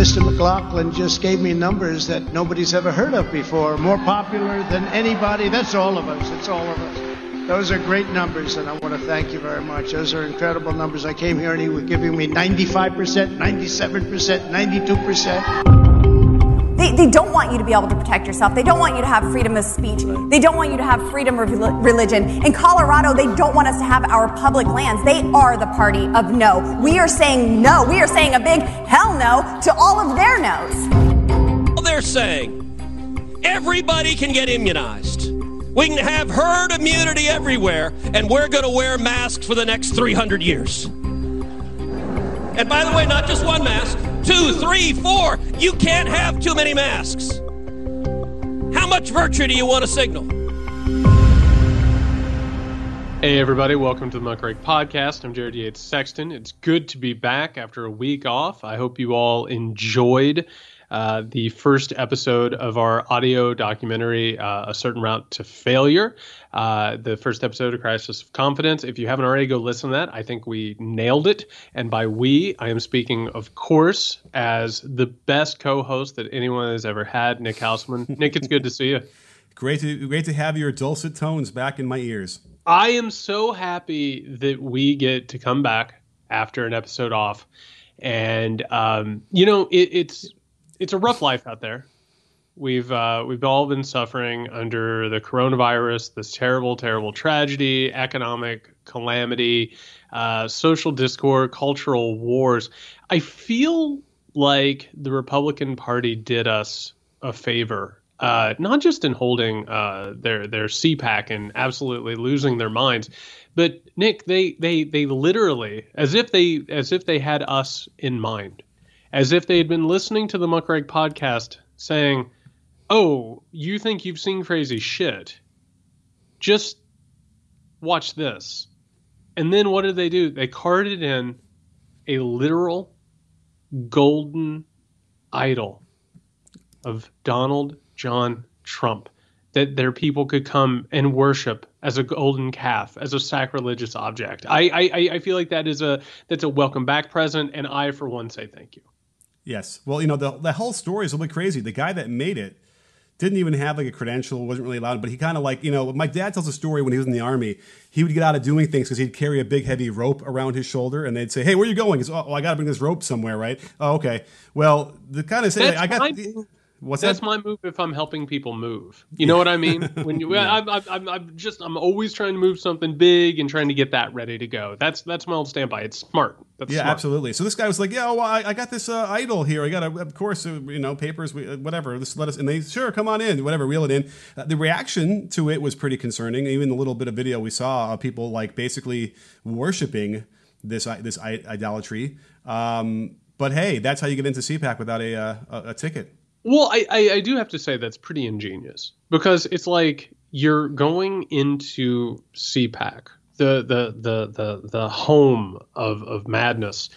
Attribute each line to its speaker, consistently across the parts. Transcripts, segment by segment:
Speaker 1: Mr. McLaughlin just gave me numbers that nobody's ever heard of before. More popular than anybody. That's all of us. It's all of us. Those are great numbers, and I want to thank you very much. Those are incredible numbers. I came here and he was giving me 95%, 97%, 92%.
Speaker 2: They, they don't want you to be able to protect yourself. They don't want you to have freedom of speech. They don't want you to have freedom of religion. In Colorado, they don't want us to have our public lands. They are the party of no. We are saying no. We are saying a big hell no to all of their no's.
Speaker 3: They're saying everybody can get immunized. We can have herd immunity everywhere, and we're going to wear masks for the next 300 years. And by the way, not just one mask, two, three, four. You can't have too many masks. How much virtue do you want to signal?
Speaker 4: Hey, everybody, welcome to the Muckrake Podcast. I'm Jared Yates Sexton. It's good to be back after a week off. I hope you all enjoyed uh, the first episode of our audio documentary, uh, A Certain Route to Failure. Uh, the first episode of Crisis of Confidence. If you haven't already, go listen to that. I think we nailed it. And by we, I am speaking, of course, as the best co host that anyone has ever had, Nick Hauselman. Nick, it's good to see you.
Speaker 5: Great to, great to have your dulcet tones back in my ears.
Speaker 4: I am so happy that we get to come back after an episode off. And, um, you know, it, it's it's a rough life out there. We've uh, we've all been suffering under the coronavirus, this terrible, terrible tragedy, economic calamity, uh, social discord, cultural wars. I feel like the Republican Party did us a favor, uh, not just in holding uh, their their CPAC and absolutely losing their minds, but Nick, they they they literally, as if they as if they had us in mind as if they had been listening to the Muckrake podcast saying, Oh, you think you've seen crazy shit? Just watch this. And then what did they do? They carted in a literal golden idol of Donald John Trump that their people could come and worship as a golden calf, as a sacrilegious object. I, I, I feel like that is a that's a welcome back present, and I for one say thank you.
Speaker 5: Yes. Well, you know, the, the whole story is a little bit crazy. The guy that made it didn't even have like a credential, wasn't really allowed, but he kind of like, you know, my dad tells a story when he was in the army. He would get out of doing things because he'd carry a big heavy rope around his shoulder and they'd say, Hey, where are you going? He's, oh, I got to bring this rope somewhere, right? Oh, okay. Well, the kind of say, I got.
Speaker 4: What's That's that? my move if I'm helping people move. You know what I mean? When you, yeah. I, I, I, I'm just, I'm always trying to move something big and trying to get that ready to go. That's that's my old standby. It's smart. That's
Speaker 5: yeah,
Speaker 4: smart.
Speaker 5: absolutely. So this guy was like, "Yeah, well, I, I got this uh, idol here. I got, a, of course, uh, you know, papers, we whatever. Just let us." And they, sure, come on in, whatever, reel it in. Uh, the reaction to it was pretty concerning. Even the little bit of video we saw of people like basically worshiping this this idolatry. Um, but hey, that's how you get into CPAC without a, uh, a, a ticket.
Speaker 4: Well, I, I, I do have to say that's pretty ingenious because it's like you're going into CPAC, the the the the the home of of madness,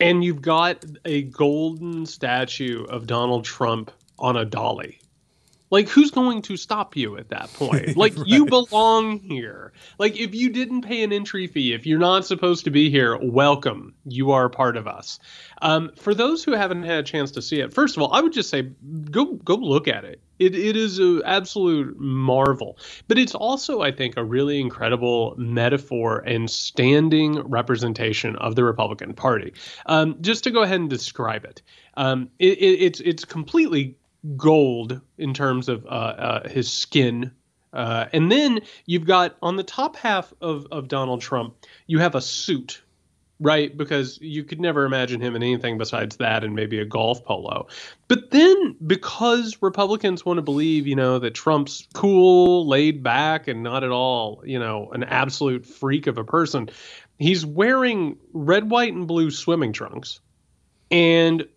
Speaker 4: and you've got a golden statue of Donald Trump on a dolly. Like, who's going to stop you at that point? Like, right. you belong here. Like, if you didn't pay an entry fee, if you're not supposed to be here, welcome. You are part of us. Um, for those who haven't had a chance to see it, first of all, I would just say go go look at it. It it is an absolute marvel. But it's also, I think, a really incredible metaphor and standing representation of the Republican Party. Um, just to go ahead and describe it, um, it, it it's it's completely gold in terms of uh, uh, his skin. Uh, and then you've got on the top half of, of Donald Trump, you have a suit, right? Because you could never imagine him in anything besides that and maybe a golf polo. But then because Republicans want to believe, you know, that Trump's cool, laid back, and not at all, you know, an absolute freak of a person, he's wearing red, white, and blue swimming trunks and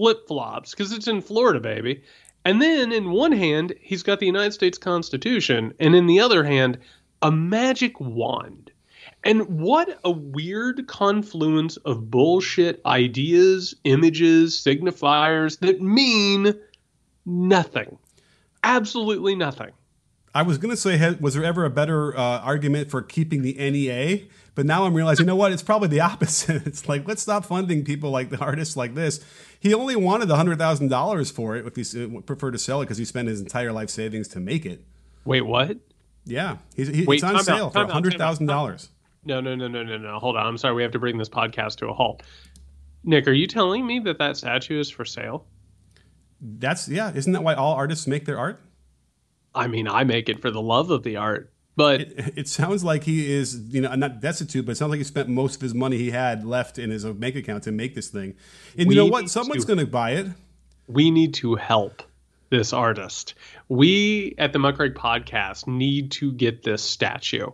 Speaker 4: flip flops because it's in Florida, baby. And then in one hand, he's got the United States Constitution, and in the other hand, a magic wand. And what a weird confluence of bullshit ideas, images, signifiers that mean nothing. Absolutely nothing.
Speaker 5: I was going to say, was there ever a better uh, argument for keeping the NEA? But now I'm realizing, you know what? It's probably the opposite. It's like, let's stop funding people like the artists like this. He only wanted $100,000 for it if he uh, preferred to sell it because he spent his entire life savings to make it.
Speaker 4: Wait, what?
Speaker 5: Yeah. He's, he,
Speaker 4: Wait,
Speaker 5: it's on
Speaker 4: out,
Speaker 5: sale for
Speaker 4: out, time out, time
Speaker 5: $100,000.
Speaker 4: No, no, no, no, no, no. Hold on. I'm sorry. We have to bring this podcast to a halt. Nick, are you telling me that that statue is for sale?
Speaker 5: That's, yeah. Isn't that why all artists make their art?
Speaker 4: I mean, I make it for the love of the art, but
Speaker 5: It, it sounds like he is, you know, not destitute, but it sounds like he spent most of his money he had left in his bank account to make this thing. And you know what? Someone's going to buy it.
Speaker 4: we need to help this artist. We at the Muckrake podcast need to get this statue.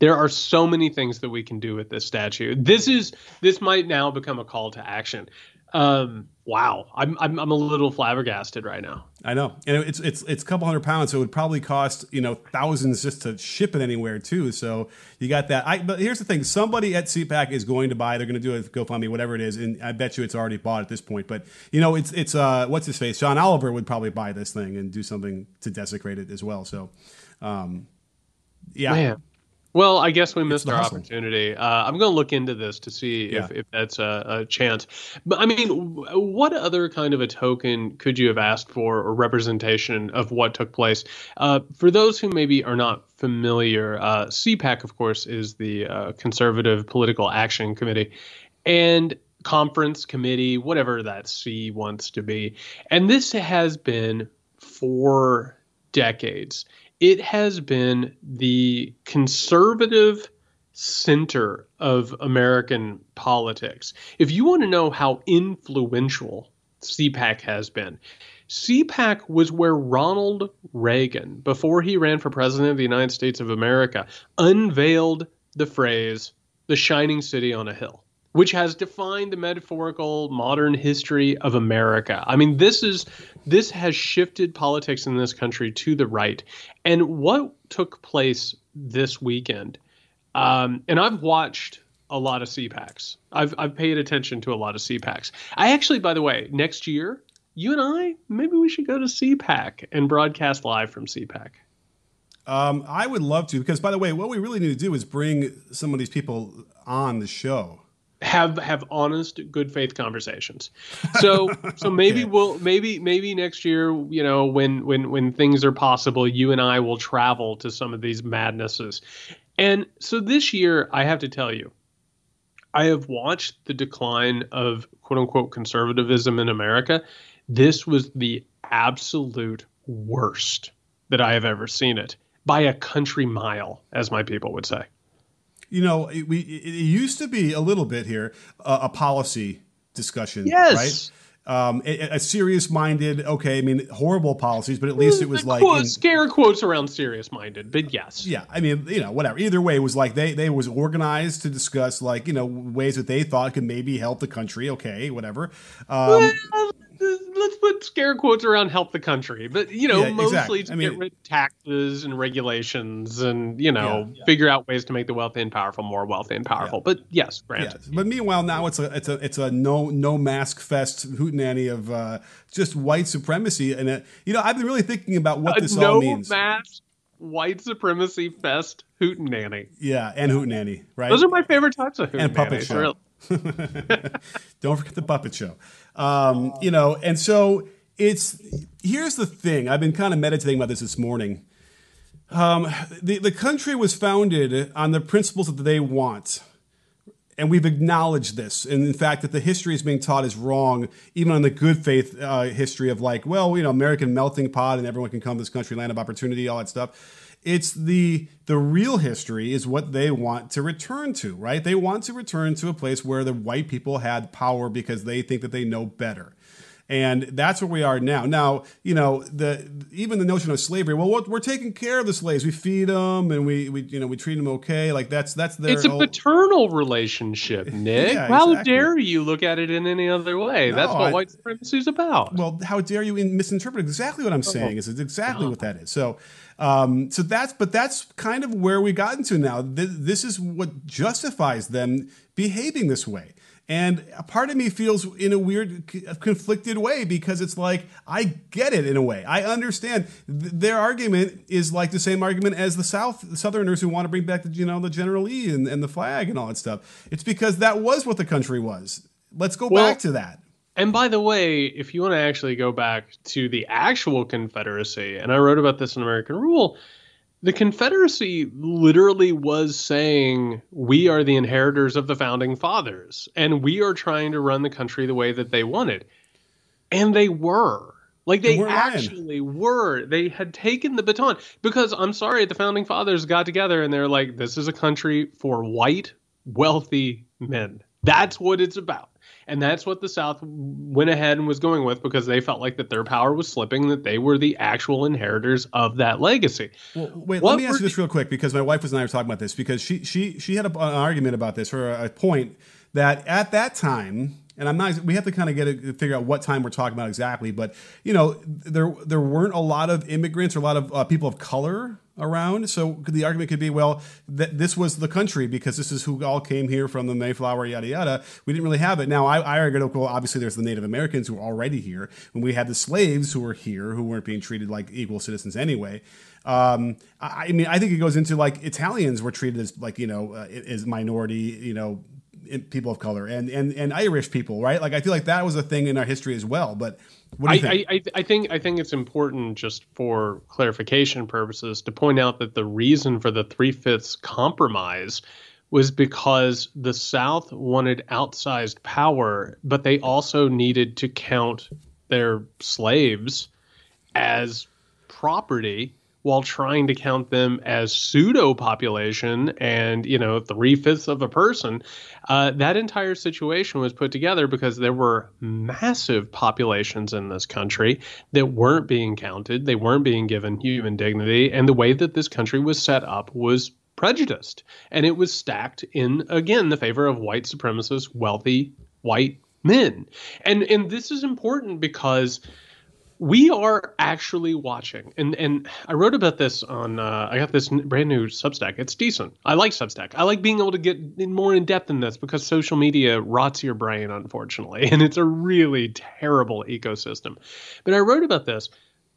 Speaker 4: There are so many things that we can do with this statue. This is this might now become a call to action. Um, wow, I'm, I'm I'm a little flabbergasted right now.
Speaker 5: I know, and it's it's it's a couple hundred pounds, so it would probably cost you know thousands just to ship it anywhere too. So you got that. I but here's the thing: somebody at CPAC is going to buy. They're going to do a GoFundMe, whatever it is, and I bet you it's already bought at this point. But you know, it's it's uh what's his face? John Oliver would probably buy this thing and do something to desecrate it as well. So, um, yeah.
Speaker 4: Man. Well, I guess we missed our
Speaker 5: hustle.
Speaker 4: opportunity. Uh, I'm going to look into this to see if,
Speaker 5: Yeah.
Speaker 4: if that's a, a chance. But I mean, what other kind of a token could you have asked for or representation of what took place? Uh, for those who maybe are not familiar, uh, CPAC, of course, is the uh, Conservative Political Action Committee. And conference committee, whatever that C wants to be. And this has been for decades. It has been the conservative center of American politics. If you want to know how influential CPAC has been, CPAC was where Ronald Reagan, before he ran for president of the United States of America, unveiled the phrase, the shining city on a hill which has defined the metaphorical modern history of America. I mean, this is this has shifted politics in this country to the right. And what took place this weekend, um, and I've watched a lot of CPACs. I've I've paid attention to a lot of CPACs. I actually, by the way, next year, you and I, maybe we should go to CPAC and broadcast live from CPAC.
Speaker 5: Um, I would love to because, by the way, what we really need to do is bring some of these people on the show.
Speaker 4: Have have honest good faith conversations. So so maybe
Speaker 5: Okay.
Speaker 4: we'll maybe maybe next year you know when when when things are possible you and i will travel to some of these madnesses. And so this year i have to tell you i have watched the decline of quote unquote conservatism in america. This was the absolute worst that i have ever seen it by a country mile as my people would say
Speaker 5: You know, it, we it, used to be a little bit here uh, a policy discussion,
Speaker 4: Yes.
Speaker 5: right? Um, a, a serious-minded, okay, I mean, horrible policies, but at least it was
Speaker 4: The
Speaker 5: like,
Speaker 4: quote-
Speaker 5: in-
Speaker 4: scare quotes around serious minded, but yes.
Speaker 5: yeah, I mean, you know, whatever. Either way, it was like they they was organized to discuss like you know ways that they thought could maybe help the country. Okay, whatever. Um,
Speaker 4: Well, let's put scare quotes around help the country, but you know,
Speaker 5: Yeah,
Speaker 4: mostly
Speaker 5: exactly.
Speaker 4: to
Speaker 5: I mean-
Speaker 4: get rid of taxes and regulations, and you know,
Speaker 5: Yeah.
Speaker 4: figure out ways to make the wealthy and powerful more wealthy and powerful. But yes,
Speaker 5: Yeah,
Speaker 4: granted.
Speaker 5: but meanwhile now it's a it's a it's a no no mask fest hootenanny of uh, just white supremacy and uh, you know I've been really thinking about what
Speaker 4: A
Speaker 5: this
Speaker 4: no
Speaker 5: all means.
Speaker 4: No mask white supremacy fest hootenanny.
Speaker 5: Yeah, and hootenanny, right?
Speaker 4: Those are my favorite types of hootenanny.
Speaker 5: And puppet show. Don't forget the puppet show. Um, you know, and so it's here's the thing. I've been kind of meditating about this this morning. Um, the the country was founded on the principles that they want, and we've acknowledged this. And in fact, that the history is being taught is wrong, even on the good faith uh, history of like, well, you know, American melting pot, and everyone can come to this country, land of opportunity, all that stuff. It's the the real history is what they want to return to, right? They want to return to a place where the white people had power because they think that they know better. And that's where we are now. Now, you know, the even the notion of slavery. Well, we're, we're taking care of the slaves. We feed them, and we, we you know we treat them okay. Like that's that's their.
Speaker 4: It's a
Speaker 5: whole-
Speaker 4: paternal relationship, Nick.
Speaker 5: Yeah,
Speaker 4: How
Speaker 5: exactly.
Speaker 4: dare you look at it in any other way? That's what
Speaker 5: I-
Speaker 4: white supremacy is about.
Speaker 5: Well, how dare you misinterpret exactly what I'm saying? Is it's exactly what that is. So, um, so that's but that's kind of where we got into now. Th- this is what justifies them behaving this way. And a part of me feels in a weird, conflicted way because it's like, I get it in a way. I understand. Th- their argument is like the same argument as the South, the Southerners who want to bring back the, you know, the General Lee and, and the flag and all that stuff. It's because that was what the country was. Let's go well, back to that.
Speaker 4: And by the way, if you want to actually go back to the actual Confederacy, and I wrote about this in American Rule, the Confederacy literally was saying, We are the inheritors of the founding fathers, and we are trying to run the country the way that they wanted. And they were. Like they actually lying. were. They had taken the baton because I'm sorry, the founding fathers got together and they're like, this is a country for white, wealthy men. That's what it's about and that's what the South went ahead and was going with because they felt like that their power was slipping, that they were the actual inheritors of that legacy.
Speaker 5: Well, wait, what let me ask you this real quick because my wife was and I were talking about this because she she she had a, an argument about this or a point that at that time and I'm not. We have to kind of get a, figure out what time we're talking about exactly. But you know, there there weren't a lot of immigrants or a lot of uh, people of color around. So the argument could be, well, that this was the country because this is who all came here from the Mayflower, yada yada. We didn't really have it. Now I, I argue, well, obviously there's the Native Americans who were already here, and we had the slaves who were here who weren't being treated like equal citizens anyway. Um, I, I, mean, I think it goes into like Italians were treated as like you know uh, as minority, you know, people of color and, and and Irish people, right? Like I feel like that was a thing in our history as well. But what do you
Speaker 4: I, think? I, I, think I think it's important just for clarification purposes to point out that the reason for the three fifths compromise was because the South wanted outsized power, but they also needed to count their slaves as property while trying to count them as pseudo population and you know three fifths of a person. Uh, that entire situation was put together because there were massive populations in this country that weren't being counted, they weren't being given human dignity, and the way that this country was set up was prejudiced, and it was stacked in again the favor of white supremacist, wealthy white men, and and this is important because we are actually watching and and i wrote about this on uh, i got this brand new substack. It's decent. I like substack. I like being able to get in more in depth in this because social media rots your brain unfortunately and it's a really terrible ecosystem. But i wrote about this.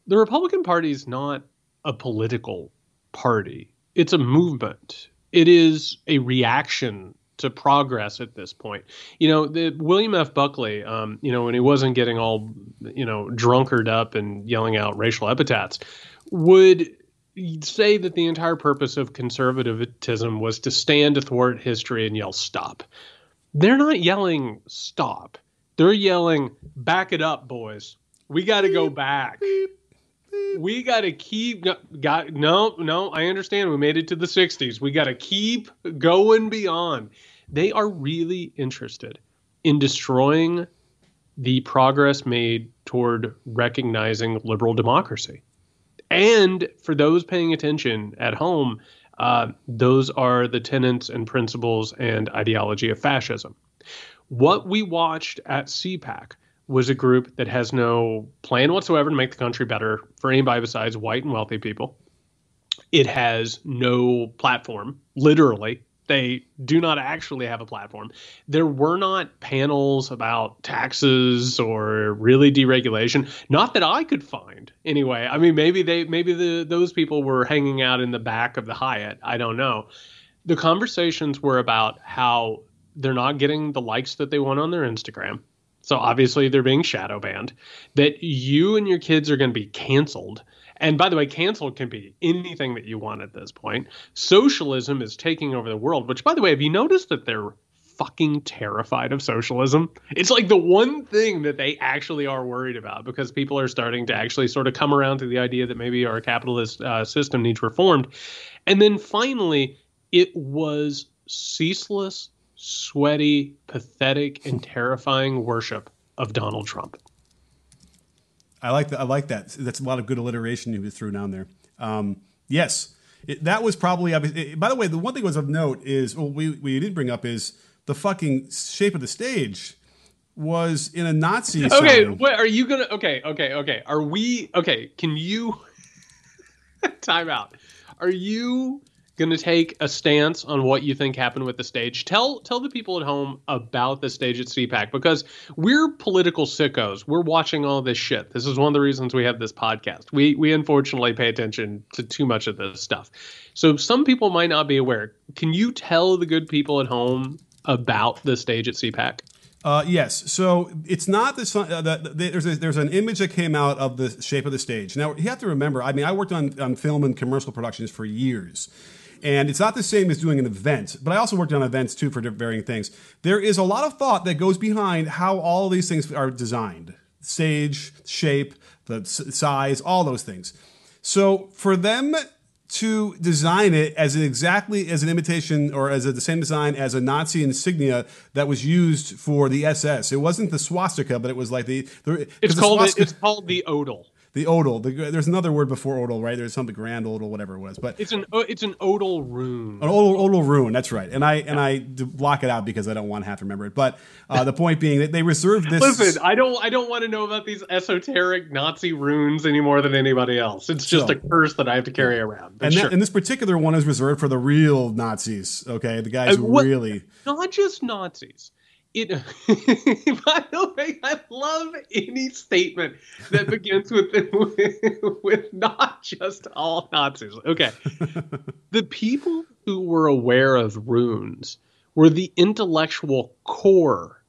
Speaker 4: The republican party is not a political party. It's a movement. It is a reaction to progress at this point. You know, the William F. Buckley, um, you know, when he wasn't getting all, you know, drunkard up and yelling out racial epithets, would say that the entire purpose of conservatism was to stand athwart history and yell stop. They're not yelling stop. They're yelling back it up, boys. We got to go back. We got to keep got no no I understand we made it to the 60s. We got to keep going beyond they are really interested in destroying the progress made toward recognizing liberal democracy. And for those paying attention at home, uh, those are the tenets and principles and ideology of fascism. What we watched at CPAC was a group that has no plan whatsoever to make the country better for anybody besides white and wealthy people. It has no platform, literally, they do not actually have a platform. There were not panels about taxes or really deregulation, not that I could find. Anyway, I mean maybe they maybe the those people were hanging out in the back of the Hyatt. I don't know. The conversations were about how they're not getting the likes that they want on their Instagram. So obviously they're being shadow banned. That you and your kids are going to be canceled and by the way, canceled can be anything that you want at this point. Socialism is taking over the world, which, by the way, have you noticed that they're fucking terrified of socialism? It's like the one thing that they actually are worried about because people are starting to actually sort of come around to the idea that maybe our capitalist uh, system needs reformed. And then finally, it was ceaseless, sweaty, pathetic, and terrifying worship of Donald Trump.
Speaker 5: I like that. I like that. That's a lot of good alliteration you threw down there. Um, yes, it, that was probably. It, by the way, the one thing was of note is well, we we didn't bring up is the fucking shape of the stage was in a Nazi.
Speaker 4: Okay,
Speaker 5: sign.
Speaker 4: what are you gonna? Okay, okay, okay. Are we okay? Can you time out? Are you going to take a stance on what you think happened with the stage. Tell tell the people at home about the stage at CPAC because we're political sickos. We're watching all this shit. This is one of the reasons we have this podcast. We we unfortunately pay attention to too much of this stuff. So some people might not be aware. Can you tell the good people at home about the stage at CPAC?
Speaker 5: Uh, yes. So it's not the, uh, the, the there's a, there's an image that came out of the shape of the stage. Now you have to remember. I mean, I worked on on film and commercial productions for years. And it's not the same as doing an event, but I also worked on events too for varying things. There is a lot of thought that goes behind how all these things are designed stage, shape, the size, all those things. So for them to design it as an exactly as an imitation or as a, the same design as a Nazi insignia that was used for the SS. It wasn't the swastika, but it was like the. the
Speaker 4: it's called the it's called the odal
Speaker 5: the odal. The, there's another word before odal, right? There's something grand odal, whatever it was. But
Speaker 4: it's an it's an odal rune.
Speaker 5: An odal, odal rune. That's right. And I and I block it out because I don't want to have to remember it. But uh, the point being that they reserved this.
Speaker 4: Listen, I don't I don't want to know about these esoteric Nazi runes any more than anybody else. It's just so, a curse that I have to carry around.
Speaker 5: and, sure. that, and this particular one is reserved for the real Nazis. Okay, the guys uh, who what, really
Speaker 4: not just Nazis it by the way i love any statement that begins with with not just all nazis. Okay. The people who were aware of runes were the intellectual core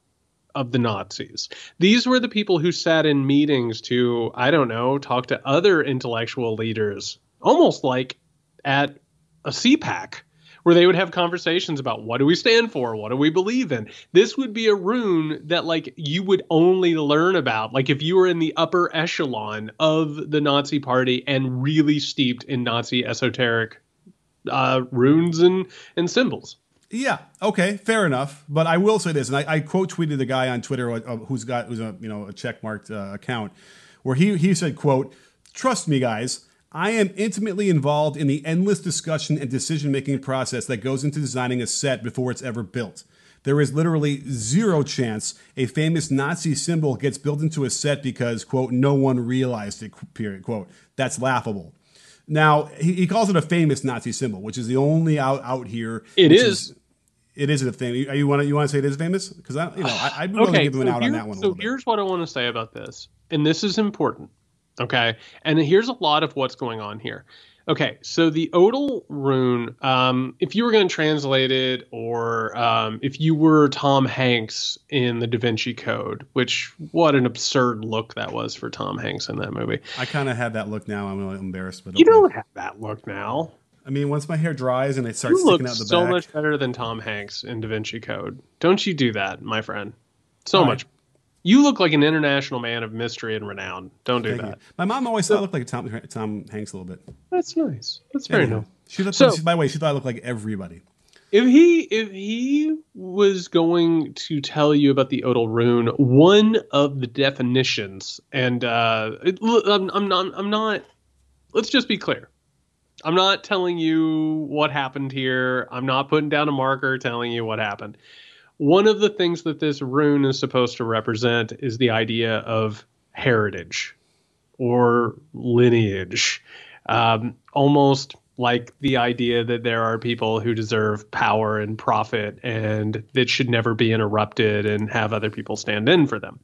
Speaker 4: of the nazis. These were the people who sat in meetings to i don't know talk to other intellectual leaders almost like at a cpac where they would have conversations about what do we stand for, what do we believe in. This would be a rune that like you would only learn about like if you were in the upper echelon of the Nazi party and really steeped in Nazi esoteric uh, runes and and symbols.
Speaker 5: Yeah. Okay. Fair enough. But I will say this, and I, I quote tweeted a guy on Twitter uh, who's got who's a you know a check marked uh, account, where he he said, "quote Trust me, guys." I am intimately involved in the endless discussion and decision making process that goes into designing a set before it's ever built. There is literally zero chance a famous Nazi symbol gets built into a set because, quote, no one realized it, period, quote. That's laughable. Now, he, he calls it a famous Nazi symbol, which is the only out, out here.
Speaker 4: It is.
Speaker 5: is it is a thing. You, you want to you want to say it is famous? Because I, you know, I, I'd be willing okay, to give him an so out on that one.
Speaker 4: So here's what I want to say about this, and this is important. Okay. And here's a lot of what's going on here. Okay, so the Odal rune, um, if you were going to translate it, or um, if you were Tom Hanks in the Da Vinci Code, which what an absurd look that was for Tom Hanks in that movie.
Speaker 5: I kind of have that look now. I'm really embarrassed, but
Speaker 4: you don't have that look now.
Speaker 5: I mean, once my hair dries and it starts you sticking out the
Speaker 4: so
Speaker 5: back.
Speaker 4: so much better than Tom Hanks in Da Vinci Code. Don't you do that, my friend? So All much. Right. You look like an international man of mystery and renown. Don't do Thank that. You.
Speaker 5: My mom always thought I looked like Tom, Tom Hanks a little bit.
Speaker 4: That's nice. That's very nice.
Speaker 5: She looked, so, by the way, she thought I looked like everybody.
Speaker 4: If he if he was going to tell you about the Odal rune, one of the definitions, and uh, it, I'm, I'm not I'm not. Let's just be clear. I'm not telling you what happened here. I'm not putting down a marker telling you what happened. One of the things that this rune is supposed to represent is the idea of heritage or lineage, um, almost like the idea that there are people who deserve power and profit and that should never be interrupted and have other people stand in for them.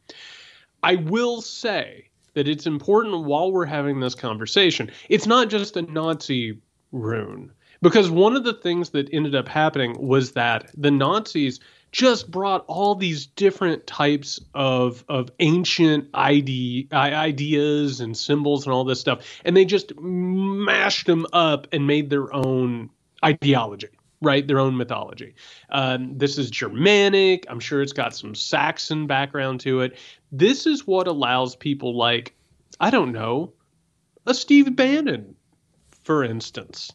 Speaker 4: I will say that it's important while we're having this conversation, it's not just a Nazi rune. Because one of the things that ended up happening was that the Nazis just brought all these different types of of ancient ID, ideas and symbols and all this stuff, and they just mashed them up and made their own ideology right? Their own mythology. Um, this is Germanic. I'm sure it's got some Saxon background to it. This is what allows people like, I don't know, a Steve Bannon, for instance,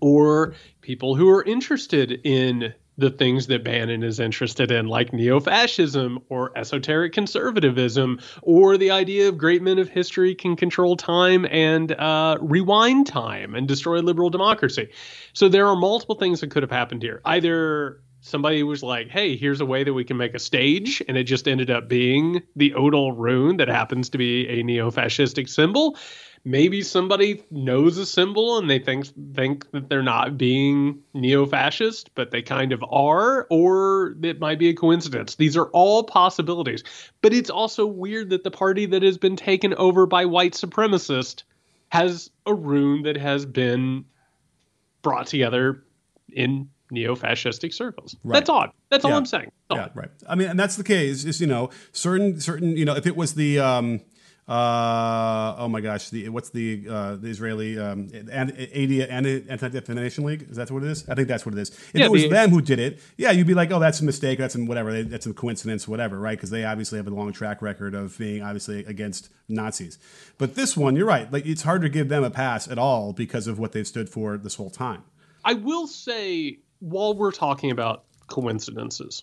Speaker 4: or people who are interested in the things that Bannon is interested in, like neo fascism or esoteric conservatism, or the idea of great men of history can control time and uh, rewind time and destroy liberal democracy. So there are multiple things that could have happened here. Either somebody was like, "Hey, here's a way that we can make a stage," and it just ended up being the Odal rune that happens to be a neo-fascistic symbol. Maybe somebody knows a symbol and they think think that they're not being neo-fascist, but they kind of are, or it might be a coincidence. These are all possibilities. But it's also weird that the party that has been taken over by white supremacists has a rune that has been brought together in neo-fascistic circles.
Speaker 5: Right.
Speaker 4: That's odd. That's all I'm saying. That's
Speaker 5: Yeah, right. I mean, and that's the case. Is you know certain certain you know if it was the um uh oh my gosh the what's the uh the Israeli um and ADA anti defamation league? Is that what it is? I think that's what it is. If
Speaker 4: Yeah,
Speaker 5: it was
Speaker 4: the-
Speaker 5: them who did it yeah you'd be like oh that's a mistake that's a whatever that's a coincidence whatever right? Because they obviously have a long track record of being obviously against Nazis. But this one you're right like it's hard to give them a pass at all because of what they've stood for this whole time.
Speaker 4: I will say, while we're talking about coincidences,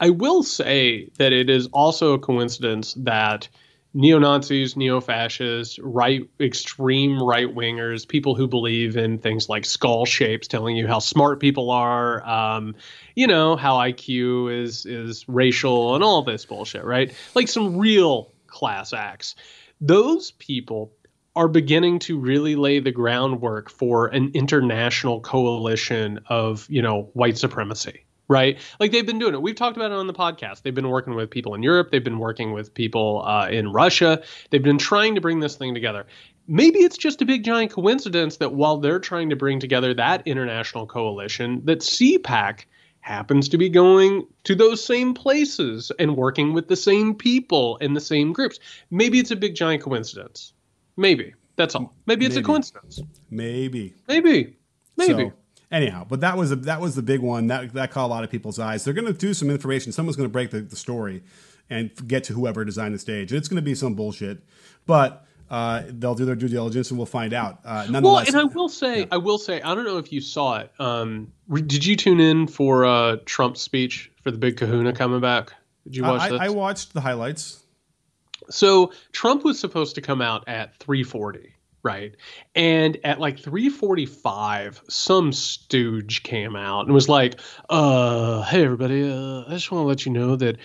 Speaker 4: I will say that it is also a coincidence that neo Nazis, neo fascists, right, extreme right wingers, people who believe in things like skull shapes, telling you how smart people are, um, you know, how IQ is is racial and all this bullshit, right? Like some real class acts. Those people are beginning to really lay the groundwork for an international coalition of, you know, white supremacy, right? Like they've been doing it. We've talked about it on the podcast. They've been working with people in Europe. They've been working with people uh, in Russia. They've been trying to bring this thing together. Maybe it's just a big giant coincidence that while they're trying to bring together that international coalition, that CPAC happens to be going to those same places and working with the same people and the same groups. Maybe it's a big giant coincidence. Maybe. That's all. Maybe it's a coincidence.
Speaker 5: maybe
Speaker 4: Maybe. Maybe.
Speaker 5: So, anyhow, but that was a, that was the big one that that caught a lot of people's eyes. They're going to do some information. Someone's going to break the, the story and get to whoever designed the stage. And it's going to be some bullshit, but uh, they'll do their due diligence and we'll find out. Uh,
Speaker 4: well, and I will say, I will say, I don't know if you saw it. Um, re- did you tune in for uh, Trump's speech for the big Kahuna coming back? Did you watch
Speaker 5: I,
Speaker 4: this?
Speaker 5: I watched the highlights.
Speaker 4: So Trump was supposed to come out at 340, right? And at like 345, some stooge came out and was like, uh, hey everybody, uh, I just want to let you know that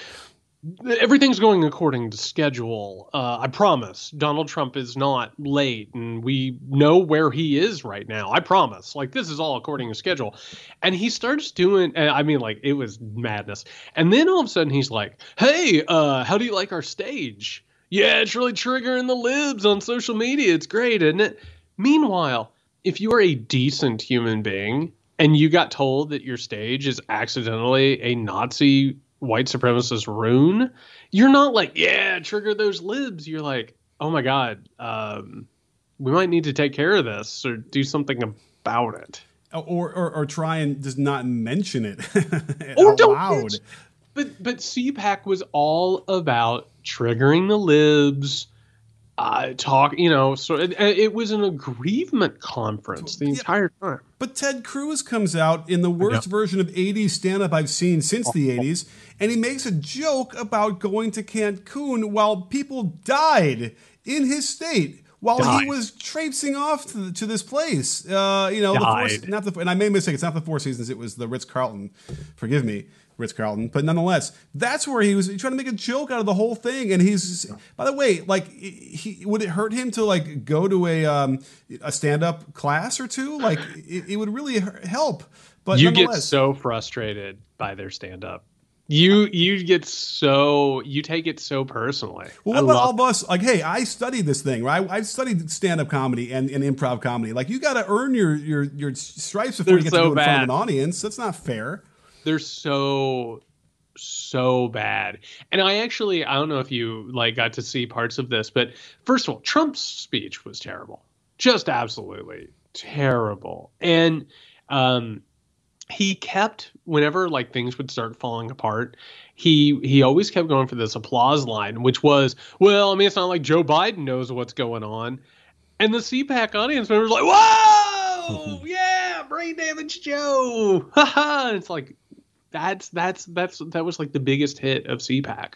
Speaker 4: everything's going according to schedule. Uh, I promise. Donald Trump is not late, and we know where he is right now. I promise. Like this is all according to schedule. And he starts doing. I mean, like it was madness. And then all of a sudden, he's like, "Hey, uh, how do you like our stage? Yeah, it's really triggering the libs on social media. It's great, isn't it?" Meanwhile, if you are a decent human being and you got told that your stage is accidentally a Nazi white supremacist rune, you're not like, yeah, trigger those libs. You're like, oh my god, um, we might need to take care of this or do something about it.
Speaker 5: Or, or, or try and just not mention it
Speaker 4: Or
Speaker 5: out
Speaker 4: don't But but CPAC was all about triggering the libs. Uh, talk, you know, so it, it was an aggrievement conference the entire time.
Speaker 5: But Ted Cruz comes out in the worst version of 80s stand up I've seen since the 80s, and he makes a joke about going to Cancun while people died in his state. While he was traipsing off to, to this place, uh, you know, the four,
Speaker 4: Died.
Speaker 5: not the, and I made a mistake. It's not the Four Seasons. It was the Ritz Carlton. Forgive me, Ritz Carlton. But nonetheless, that's where he was trying to make a joke out of the whole thing. And he's, by the way, like, he would it hurt him to like go to a um, a stand up class or two? Like, it, it would really help. But
Speaker 4: you get so frustrated by their stand up. You you get so you take it so personally.
Speaker 5: Well,
Speaker 4: I
Speaker 5: what about all of us? Like, hey, I studied this thing, right? I've studied stand-up comedy and, and improv comedy. Like, you got to earn your your your stripes before
Speaker 4: They're
Speaker 5: you get
Speaker 4: so
Speaker 5: to go in front of an audience. That's not fair.
Speaker 4: They're so so bad. And i actually i don't know if you like got to see parts of this but first of all trump's speech was terrible. Just absolutely terrible. And um he kept whenever like things would start falling apart he he always kept going for this applause line which was well i mean it's not like joe biden knows what's going on. And the cpac audience members were like whoa! Yeah brain damage joe! Haha it's like that's that's that's that was like the biggest hit of CPAC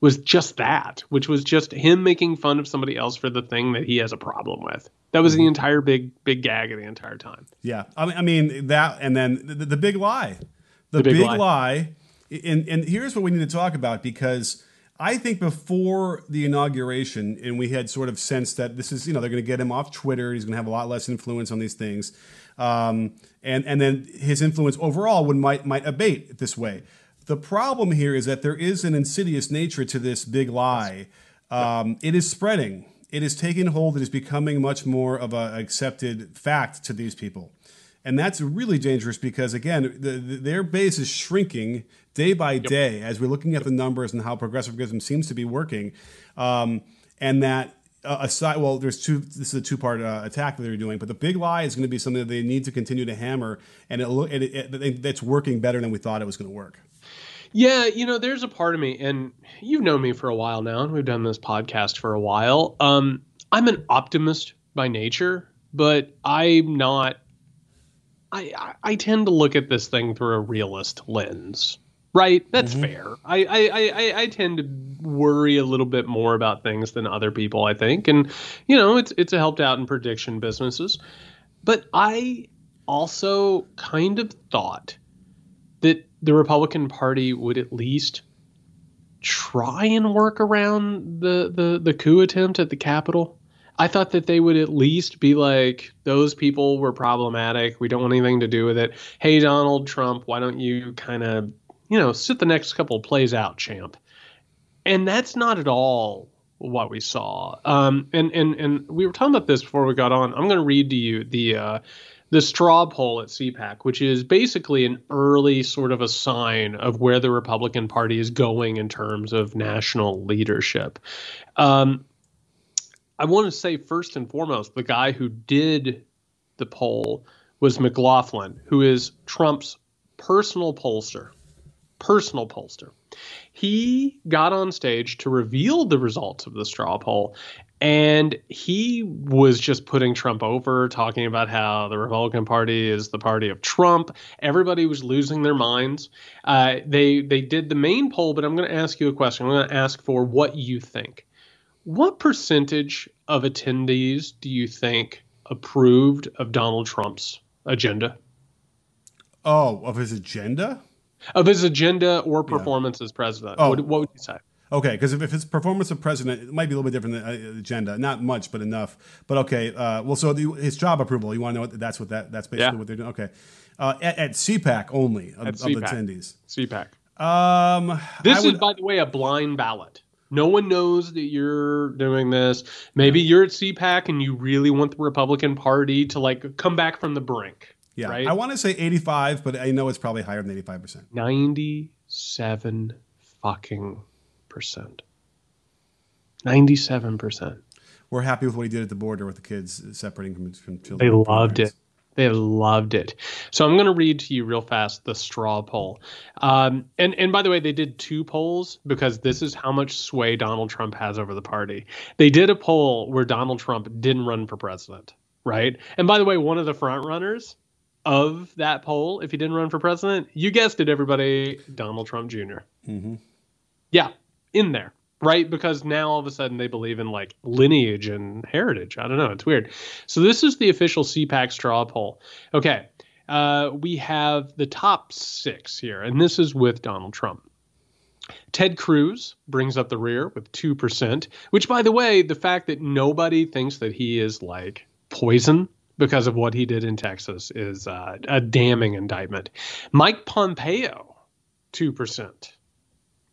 Speaker 4: was just that, which was just him making fun of somebody else for the thing that he has a problem with. That was the mm-hmm. entire big big gag of the entire time.
Speaker 5: Yeah, I mean, I mean that, and then the, the big lie. The,
Speaker 4: The big
Speaker 5: big,
Speaker 4: lie.
Speaker 5: lie. And and here's what we need to talk about because I think before the inauguration, and we had sort of sensed that this is, you know, they're going to get him off Twitter. He's going to have a lot less influence on these things, um, and and then his influence overall would might might abate this way. The problem here is that there is an insidious nature to this big lie. Um, it is spreading. It is taking hold. It is becoming much more of an accepted fact to these people. And that's really dangerous because, again, the, the, their base is shrinking day by day as we're looking at the numbers and how progressivism seems to be working. Um, and that uh, aside, well, there's two. This is a two-part uh, attack that they're doing, but the big lie is going to be something that they need to continue to hammer, and it, lo- it, it, it it's working better than we thought it was going to work.
Speaker 4: Yeah, you know, there's a part of me, and you've known me for a while now, and we've done this podcast for a while. Um, I'm an optimist by nature, but I'm not. I I tend to look at this thing through a realist lens, right? That's mm-hmm. fair. I, I, I, I- I tend to worry a little bit more about things than other people, I think, and you know, it's it's helped out in prediction businesses, but I also kind of thought that the Republican Party would at least try and work around the, the, the coup attempt at the Capitol. I thought that they would at least be like, those people were problematic. We don't want anything to do with it. Hey, Donald Trump, why don't you kind of, you know, sit the next couple plays out, champ? And that's not at all what we saw. Um, and, and, and we were talking about this before we got on. I'm going to read to you the, uh, the straw poll at CPAC, which is basically an early sort of a sign of where the Republican Party is going in terms of national leadership. Um, I want to say first and foremost, the guy who did the poll was McLaughlin, who is Trump's personal pollster. Personal pollster. He got on stage to reveal the results of the straw poll, and he was just putting Trump over, talking about how the Republican Party is the party of Trump. Everybody was losing their minds. Uh, they they did the main poll, but I'm going to ask you a question. I'm going to ask for what you think. What percentage of attendees do you think approved of Donald Trump's agenda?
Speaker 5: Oh, of his agenda?
Speaker 4: Of his agenda or performance as president?
Speaker 5: Oh.
Speaker 4: What, what would you say?
Speaker 5: Okay, because if, if it's performance of president, it might be a little bit different than uh, agenda. Not much, but enough. But okay, uh, well, so the, his job approval. You want to know what that's what that that's basically
Speaker 4: Yeah.
Speaker 5: what they're doing. Okay, uh, at, at CPAC only of,
Speaker 4: At
Speaker 5: of the attendees.
Speaker 4: CPAC.
Speaker 5: Um,
Speaker 4: This is, by the way, a blind ballot. No one knows that you're doing this. Maybe you're at CPAC and you really want the Republican Party to like come back from the brink.
Speaker 5: Yeah.
Speaker 4: right?
Speaker 5: I want to say eighty-five, but I know it's probably higher than eighty-five percent.
Speaker 4: Ninety-seven fucking percent. Ninety-seven percent.
Speaker 5: We're happy with what he did at the border with the kids separating from from children.
Speaker 4: They loved
Speaker 5: parents.
Speaker 4: it. They loved it. So I'm going to read to you real fast the straw poll. Um, and and by the way, they did two polls because this is how much sway Donald Trump has over the party. They did a poll where Donald Trump didn't run for president, right? And by the way, one of the front runners of that poll, if he didn't run for president, you guessed it, everybody, Donald Trump junior Yeah, in there, right? Because now all of a sudden they believe in like lineage and heritage. I don't know. It's weird. So this is the official CPAC straw poll. Okay. Uh, we have the top six here, and this is with Donald Trump. Ted Cruz brings up the rear with 2%, which, by the way, the fact that nobody thinks that he is like poison because of what he did in Texas is uh, a damning indictment. Mike Pompeo, 2%.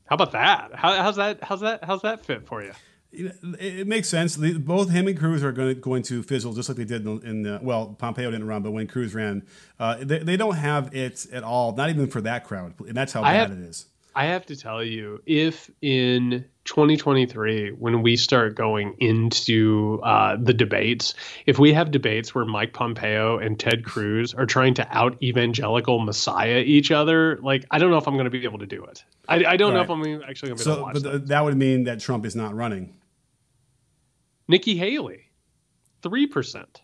Speaker 4: How about that? How, how's that? How's that? How's that fit for you?
Speaker 5: It, it makes sense. Both him and Cruz are going to, going to fizzle just like they did in, in the, well, Pompeo didn't run, but when Cruz ran, uh, they, they don't have it at all. Not even for that crowd, and that's how
Speaker 4: I
Speaker 5: bad
Speaker 4: have-
Speaker 5: it is.
Speaker 4: I have to tell you, if in 2023, when we start going into uh, the debates, if we have debates where Mike Pompeo and Ted Cruz are trying to out evangelical messiah each other, like I don't know if I'm going to be able to do it. I, I don't know if I'm actually going to be able to
Speaker 5: So,
Speaker 4: watch
Speaker 5: but
Speaker 4: that.
Speaker 5: th- that would mean that Trump is not running.
Speaker 4: Nikki Haley, three percent.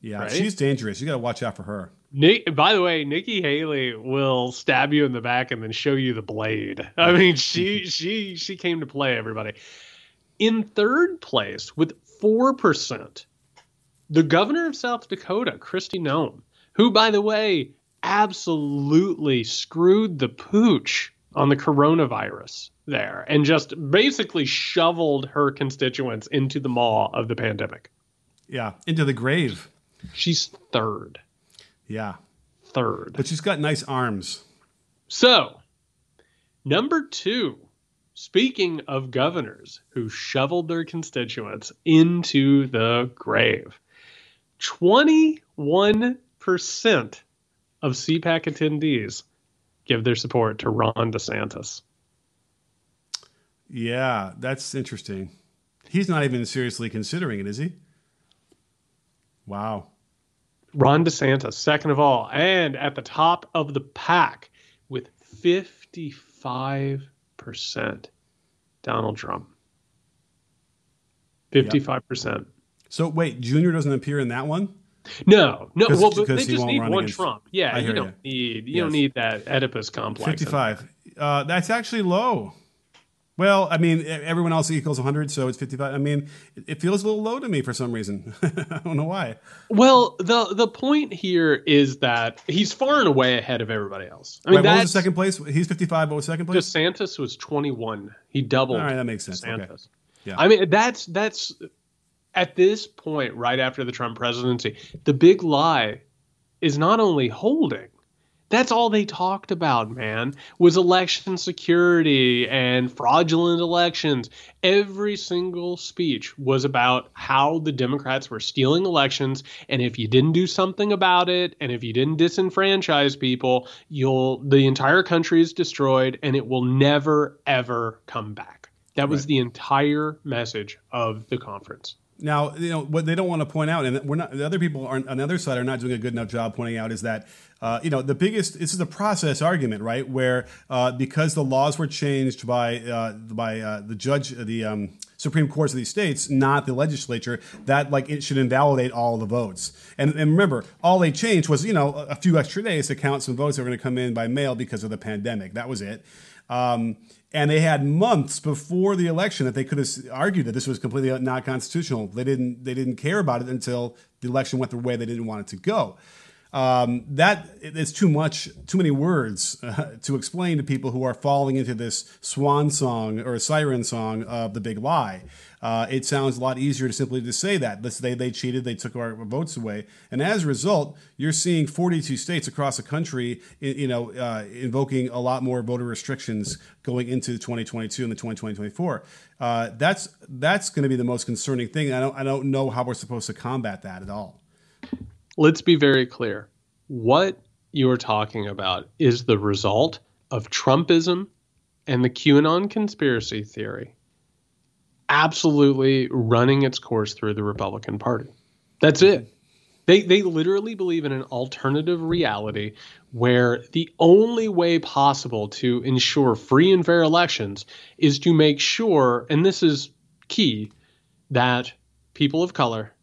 Speaker 5: Yeah,
Speaker 4: Right?
Speaker 5: she's dangerous. You got to watch out for her.
Speaker 4: Nick, by the way, Nikki Haley will stab you in the back and then show you the blade. I mean, she she she came to play everybody. In third place with four percent, the governor of South Dakota, Kristi Noem, who, by the way, absolutely screwed the pooch on the coronavirus there and just basically shoveled her constituents into the maw of the pandemic.
Speaker 5: Yeah, into the grave.
Speaker 4: She's third.
Speaker 5: Yeah.
Speaker 4: Third.
Speaker 5: But she's got nice arms.
Speaker 4: So, number two, speaking of governors who shoveled their constituents into the grave, 21% of CPAC attendees give their support to Ron DeSantis.
Speaker 5: Yeah, that's interesting. He's not even seriously considering it, is he? Wow.
Speaker 4: Ron DeSantis, second of all, and at the top of the pack with 55%. Donald Trump. 55%. Yep.
Speaker 5: So wait, Junior doesn't appear in that one?
Speaker 4: No, no. Well, they just need one against, Trump. Yeah, you don't you. need you yes. don't need that Oedipus complex.
Speaker 5: Fifty-five. Uh, that's actually low. Well, I mean, everyone else equals 100, so it's 55. I mean, it feels a little low to me for some reason. I don't know why.
Speaker 4: Well, the the point here is that he's far and away ahead of everybody else.
Speaker 5: I mean, what was the second place? He's 55. What was second place?
Speaker 4: DeSantis was 21. He doubled.
Speaker 5: All right, that makes sense. DeSantis. Okay.
Speaker 4: Yeah. I mean, that's that's at this point, right after the Trump presidency, the big lie is not only holding, that's all they talked about, man, was election security and fraudulent elections. Every single speech was about how the Democrats were stealing elections, and if you didn't do something about it, and if you didn't disenfranchise people, you'll the entire country is destroyed and it will never ever come back. That was right. the entire message of the conference.
Speaker 5: Now, you know what they don't want to point out, and we're not. The other people on the other side are not doing a good enough job pointing out is that uh, you know the biggest. This is a process argument, right? Where uh, because the laws were changed by uh, by uh, the judge, the um, Supreme Courts of these states, not the legislature, that like it should invalidate all the votes. And, and remember, all they changed was you know a few extra days to count some votes that were going to come in by mail because of the pandemic. That was it. Um, and they had months before the election that they could have argued that this was completely not constitutional. They didn't. They didn't care about it until the election went the way they didn't want it to go. Um, that is too much, too many words uh, to explain to people who are falling into this swan song or siren song of the big lie. Uh, it sounds a lot easier to simply to say that. Let's say they cheated, they took our votes away, and as a result, you're seeing 42 states across the country, you know, uh, invoking a lot more voter restrictions going into 2022 and the 2024. Uh, that's that's going to be the most concerning thing. I don't I don't know how we're supposed to combat that at all.
Speaker 4: Let's be very clear. What you're talking about is the result of Trumpism and the QAnon conspiracy theory absolutely running its course through the Republican Party. That's it. They, they literally believe in an alternative reality where the only way possible to ensure free and fair elections is to make sure, and this is key, that people of color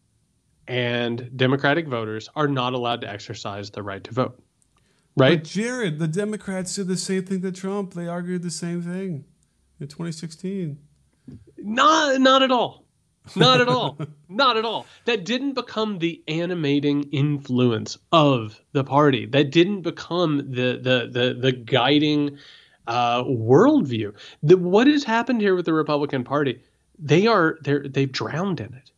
Speaker 4: and Democratic voters are not allowed to exercise the right to vote. Right?
Speaker 5: But Jared, the Democrats did the same thing to Trump. They argued the same thing in 2016.
Speaker 4: Not not at all. Not at all. Not at all. That didn't become the animating influence of the party. That didn't become the the the the guiding uh, worldview. The, what has happened here with the Republican Party? They are they're they've drowned in it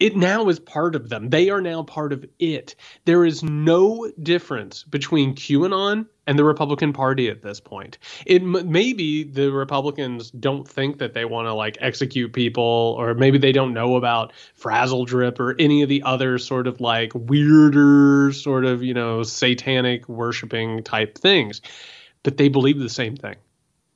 Speaker 4: it now is part of them. They are now part of it. There is no difference between QAnon and the Republican Party at this point. It maybe the Republicans don't think that they want to like execute people, or maybe they don't know about Frazzledrip or any of the other sort of like weirder, sort of you know satanic worshiping type things, but they believe the same thing.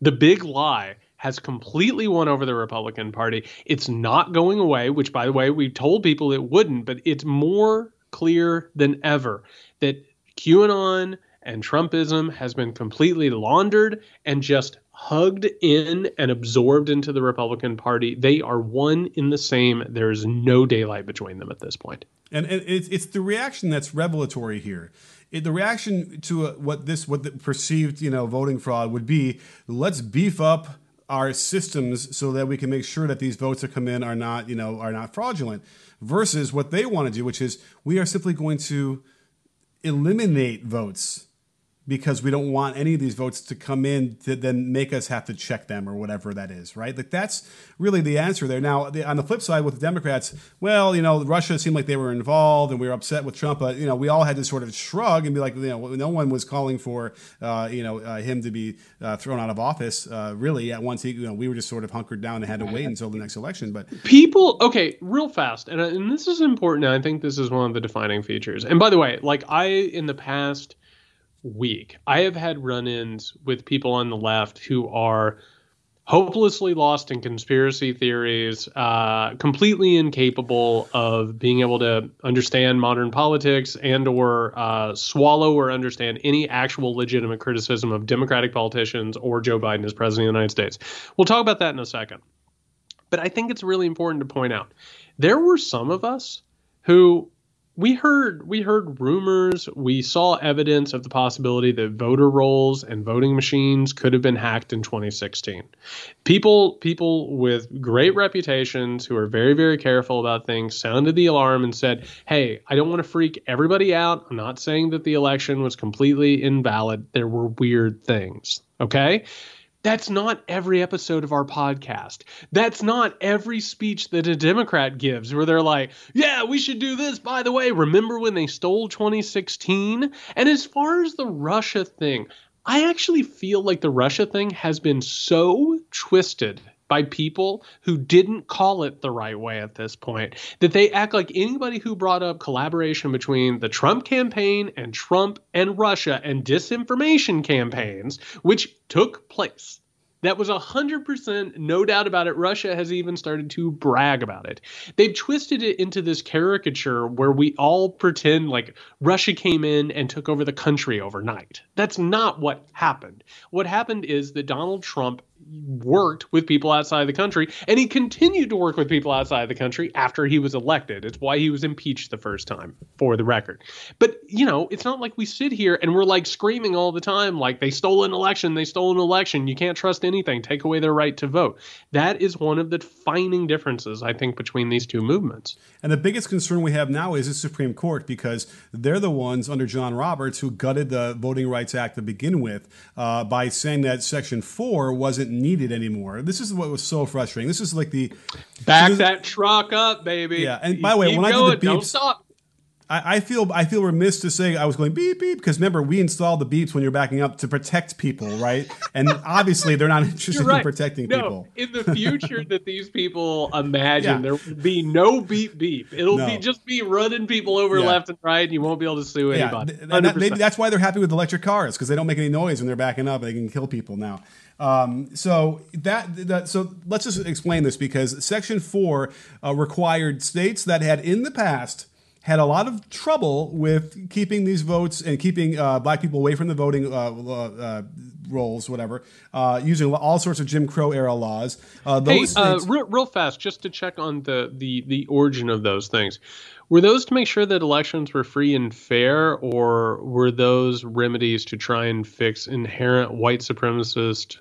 Speaker 4: The big lie has completely won over the Republican Party. It's not going away, which, by the way, we told people it wouldn't, but it's more clear than ever that QAnon and Trumpism has been completely laundered and just hugged in and absorbed into the Republican Party. They are one in the same. There's no daylight between them at this point.
Speaker 5: And, and it's, it's the reaction that's revelatory here. It, the reaction to uh, what this what the perceived you know voting fraud would be let's beef up our systems so that we can make sure that these votes that come in are not, you know, are not fraudulent. Versus what they want to do, which is we are simply going to eliminate votes because we don't want any of these votes to come in to then make us have to check them or whatever that is, right? Like that's really the answer there. Now, the, on the flip side with the Democrats, well, you know, Russia seemed like they were involved and we were upset with Trump, but you know, we all had to sort of shrug and be like, you know, no one was calling for, uh, you know, uh, him to be uh, thrown out of office. Uh, really, at once, he, you know, we were just sort of hunkered down and had to wait until the next election. But
Speaker 4: people, okay, real fast, and, and this is important. I think this is one of the defining features. And by the way, like I in the past week. I have had run ins with people on the left who are hopelessly lost in conspiracy theories, uh, completely incapable of being able to understand modern politics and or uh, swallow or understand any actual legitimate criticism of Democratic politicians or Joe Biden as president of the United States. We'll talk about that in a second. But I think it's really important to point out there were some of us who we heard we heard rumors. We saw evidence of the possibility that voter rolls and voting machines could have been hacked in 2016 people people with great reputations who are very very careful about things sounded the alarm and said hey i don't want to freak everybody out. I'm not saying that the election was completely invalid. There were weird things. Okay that's not every episode of our podcast. That's not every speech that a Democrat gives where they're like, yeah, we should do this. By the way, remember when they stole 2016? And as far as the Russia thing, I actually feel like the Russia thing has been so twisted by people who didn't call it the right way at this point that they act like anybody who brought up collaboration between the Trump campaign and Trump and Russia and disinformation campaigns, which took place. That was 100% no doubt about it. Russia has even started to brag about it. They've twisted it into this caricature where we all pretend like Russia came in and took over the country overnight. That's not what happened. What happened is that Donald Trump worked with people outside the country and he continued to work with people outside the country after he was elected. It's why he was impeached the first time, for the record. But, you know, it's not like we sit here and we're like screaming all the time like they stole an election, they stole an election, you can't trust anything, take away their right to vote. That is one of the defining differences I think between these two movements.
Speaker 5: And the biggest concern we have now is the Supreme Court because they're the ones under John Roberts who gutted the Voting Rights Act to begin with uh, by saying that Section 4 wasn't needed anymore. This is what was so frustrating. This is like the
Speaker 4: back that truck up, baby.
Speaker 5: Yeah, and by the way, when
Speaker 4: going,
Speaker 5: I did the
Speaker 4: don't
Speaker 5: beeps,
Speaker 4: stop.
Speaker 5: I, I feel I feel remiss to say I was going beep beep because remember we installed the beeps when you're backing up to protect people, right? And obviously they're not interested
Speaker 4: right.
Speaker 5: in protecting
Speaker 4: no,
Speaker 5: people.
Speaker 4: in the future that these people imagine,
Speaker 5: Yeah.
Speaker 4: there will be no beep beep. It'll
Speaker 5: No.
Speaker 4: be just be running people over
Speaker 5: Yeah.
Speaker 4: left and right, and you won't be able to sue
Speaker 5: Yeah,
Speaker 4: anybody.
Speaker 5: and that- maybe that's why they're happy with electric cars because they don't make any noise when they're backing up. They can kill people now. Um, so that, that so let's just explain this because Section Four uh, required states that had in the past had a lot of trouble with keeping these votes and keeping uh, black people away from the voting uh, uh, rolls, whatever, uh, using all sorts of Jim Crow era laws. Uh,
Speaker 4: Hey, uh,
Speaker 5: states-
Speaker 4: real, real fast, just to check on the, the the origin of those things. Were those to make sure that elections were free and fair, or were those remedies to try and fix inherent white supremacist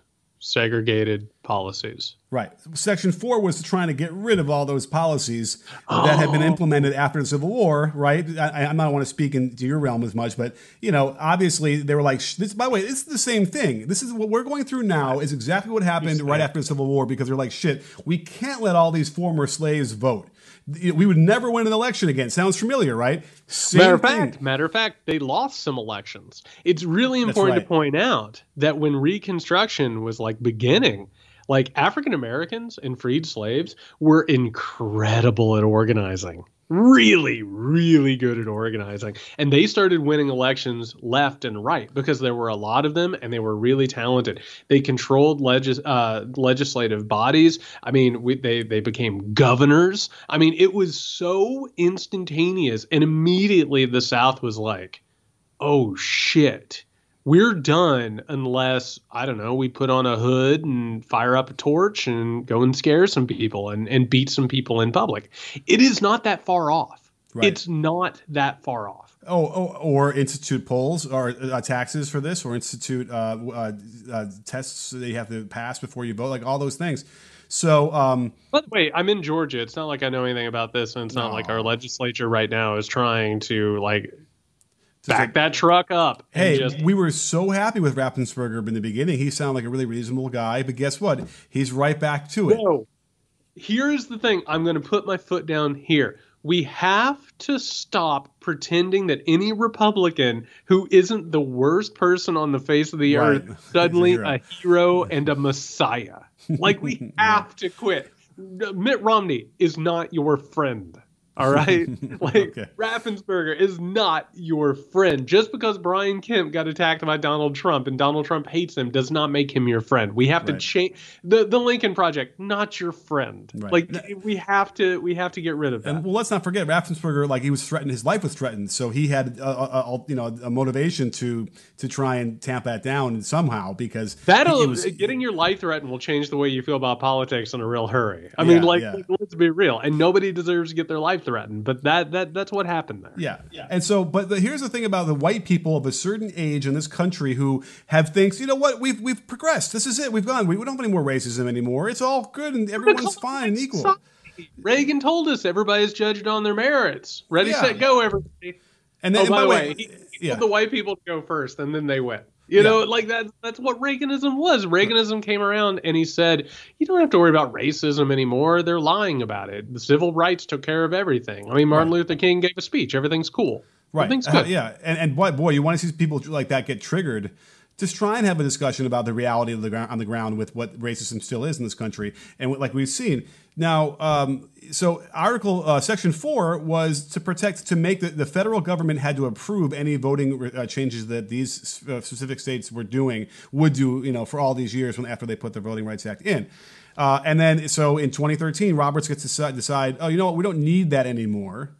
Speaker 4: segregated policies?
Speaker 5: Right. Section 4 was trying to get rid of all those policies that had been oh. implemented after the Civil War, right? I, I don't want to speak into your realm as much, but, you know, obviously they were like, this, by the way, this is the same thing. This is what we're going through now is exactly what happened right after the Civil War because they're like, shit, we can't let all these former slaves vote. We would never win an election again. Sounds familiar, right? Same
Speaker 4: matter of
Speaker 5: thing.
Speaker 4: fact, matter of fact, they lost some elections. It's really important
Speaker 5: right.
Speaker 4: to point out that when Reconstruction was like beginning, like African Americans and freed slaves were incredible at organizing. Really, really good at organizing. And they started winning elections left and right because there were a lot of them and they were really talented. They controlled legis- uh, legislative bodies. I mean, we, they, they became governors. I mean, it was so instantaneous. And immediately the South was like, oh shit we're done unless I don't know we put on a hood and fire up a torch and go and scare some people and, and beat some people in public. It is not that far off.
Speaker 5: Right.
Speaker 4: It's not that far off.
Speaker 5: Oh, oh, or institute polls or uh, taxes for this, or institute uh, uh, uh, tests that you have to pass before you vote, like all those things. So, um,
Speaker 4: By the way, I'm in Georgia. It's not like I know anything about this, and it's not like our legislature right now is trying to like back that truck up.
Speaker 5: Hey,
Speaker 4: just,
Speaker 5: we were so happy with Raffensperger in the beginning. He sounded like a really reasonable guy, but guess what? He's right back to it.
Speaker 4: No. Here's the thing. I'm going to put my foot down here. We have to stop pretending that any Republican who isn't the worst person on the face of the
Speaker 5: Right.
Speaker 4: earth suddenly
Speaker 5: Hero.
Speaker 4: a hero and a messiah. Like we have to quit. Mitt Romney is not your friend. All right, like
Speaker 5: Okay.
Speaker 4: Raffensperger is not your friend. Just because Brian Kemp got attacked by Donald Trump and Donald Trump hates him does not make him your friend. We have to change the the Lincoln Project, not your friend.
Speaker 5: Right.
Speaker 4: Like we have to we have to get rid of that.
Speaker 5: And well, let's not forget Raffensperger. Like he was threatened, his life was threatened, so he had a, a, a- you know a motivation to to try and tamp that down somehow because
Speaker 4: That'll
Speaker 5: was-
Speaker 4: getting your life threatened will change the way you feel about politics in a real hurry. I
Speaker 5: Yeah,
Speaker 4: mean, like
Speaker 5: yeah.
Speaker 4: let's be real, and nobody deserves to get their life threatened. But that that that's what happened there.
Speaker 5: Yeah. yeah. And so, but the, here's the thing about the white people of a certain age in this country who have things, you know what, we've, we've progressed. This is it. We've gone. We, we don't have any more racism anymore. It's all good and everyone's fine and equal.
Speaker 4: Reagan told us everybody's judged on their merits. Ready,
Speaker 5: Yeah.
Speaker 4: set, go, everybody.
Speaker 5: And
Speaker 4: Oh,
Speaker 5: then,
Speaker 4: by
Speaker 5: and
Speaker 4: the way, he, he
Speaker 5: yeah.
Speaker 4: told the white people to go first, and then they went. You
Speaker 5: Yeah.
Speaker 4: know, like that. That's what Reaganism was. Reaganism came around, and he said, "You don't have to worry about racism anymore. They're lying about it. The civil rights took care of everything. I mean, Martin Luther King gave a speech. Everything's cool.
Speaker 5: Right.
Speaker 4: Everything's
Speaker 5: Uh,
Speaker 4: good.
Speaker 5: yeah. And, and boy, boy, you want to see people like that get triggered. Just try and have a discussion about the reality of the ground on the ground with what racism still is in this country, and what, like we've seen now. Um, so, Article uh, Section Four was to protect to make the, the federal government had to approve any voting uh, changes that these uh, specific states were doing would do, you know, for all these years when after they put the Voting Rights Act in. Uh, and then, so in 2013, Roberts gets to decide, decide, oh, you know what, we don't need that anymore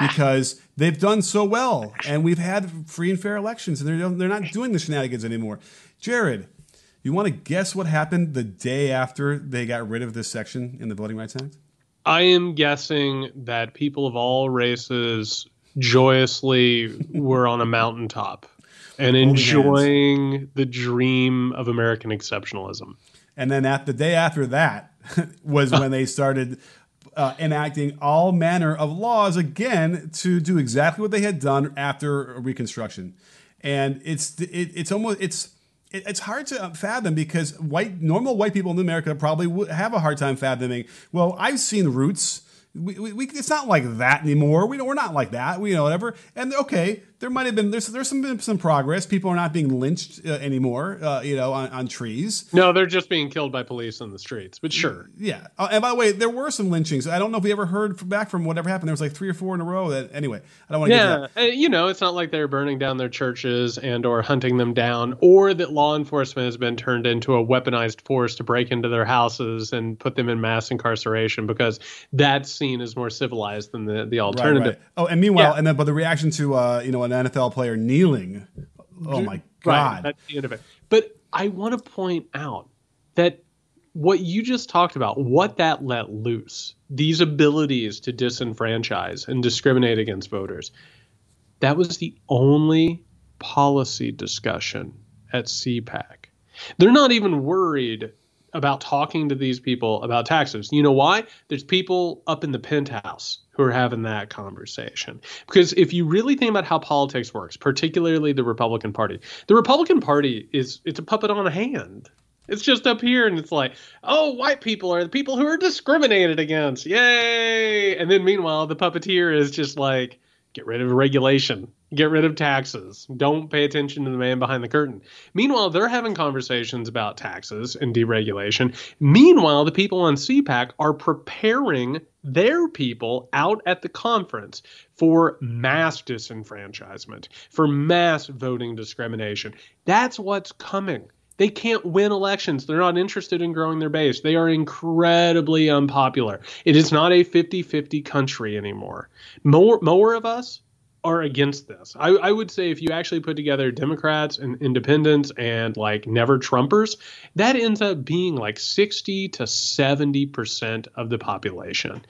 Speaker 5: because they've done so well and we've had free and fair elections and they're, they're not doing the shenanigans anymore. Jared, you want to guess what happened the day after they got rid of this section in the Voting Rights Act?
Speaker 4: I am guessing that people of all races joyously were on a mountaintop and enjoying the dream of American exceptionalism.
Speaker 5: And then at the day after that was when they started uh, enacting all manner of laws again to do exactly what they had done after Reconstruction. And it's it, it's almost it's it- it's hard to um, fathom because white normal white people in America probably would have a hard time fathoming. Well, I've seen Roots. We, we, we, it's not like that anymore. We don't, we're not like that. We you know whatever. And okay, there might have been there's there's some been some progress. People are not being lynched uh, anymore. Uh, you know on, on trees.
Speaker 4: No, they're just being killed by police in the streets. But sure.
Speaker 5: Yeah. Uh, and by the way, there were some lynchings. I don't know if we ever heard from, back from whatever happened. There was like three or four in a row. That anyway, I don't want to
Speaker 4: Yeah,
Speaker 5: get that.
Speaker 4: uh, you know, it's not like they're burning down their churches and or hunting them down, or that law enforcement has been turned into a weaponized force to break into their houses and put them in mass incarceration because that scene is more civilized than the the
Speaker 5: Right,
Speaker 4: alternative.
Speaker 5: right. Oh, and meanwhile,
Speaker 4: Yeah.
Speaker 5: and then but the reaction to uh, you know an NFL player kneeling. Oh my
Speaker 4: Right,
Speaker 5: god.
Speaker 4: that's the end of it. But I want to point out that what you just talked about, what that let loose, these abilities to disenfranchise and discriminate against voters, that was the only policy discussion at CPAC. They're not even worried about talking to these people about taxes. You know why? There's people up in the penthouse who are having that conversation. Because if you really think about how politics works, particularly the Republican Party, the Republican Party is it's a puppet on a hand. It's just up here and it's like, oh, white people are the people who are discriminated against. Yay! And then meanwhile, the puppeteer is just like, get rid of regulation, get rid of taxes, don't pay attention to the man behind the curtain. Meanwhile, they're having conversations about taxes and deregulation. Meanwhile, the people on CPAC are preparing their people out at the conference for mass disenfranchisement, for mass voting discrimination. That's what's coming. They can't win elections. They're not interested in growing their base. They are incredibly unpopular. It is not a 50 50 country anymore. More, more of us are against this. I, I would say if you actually put together Democrats and independents and like never Trumpers, that ends up being like 60 to 70% of the population.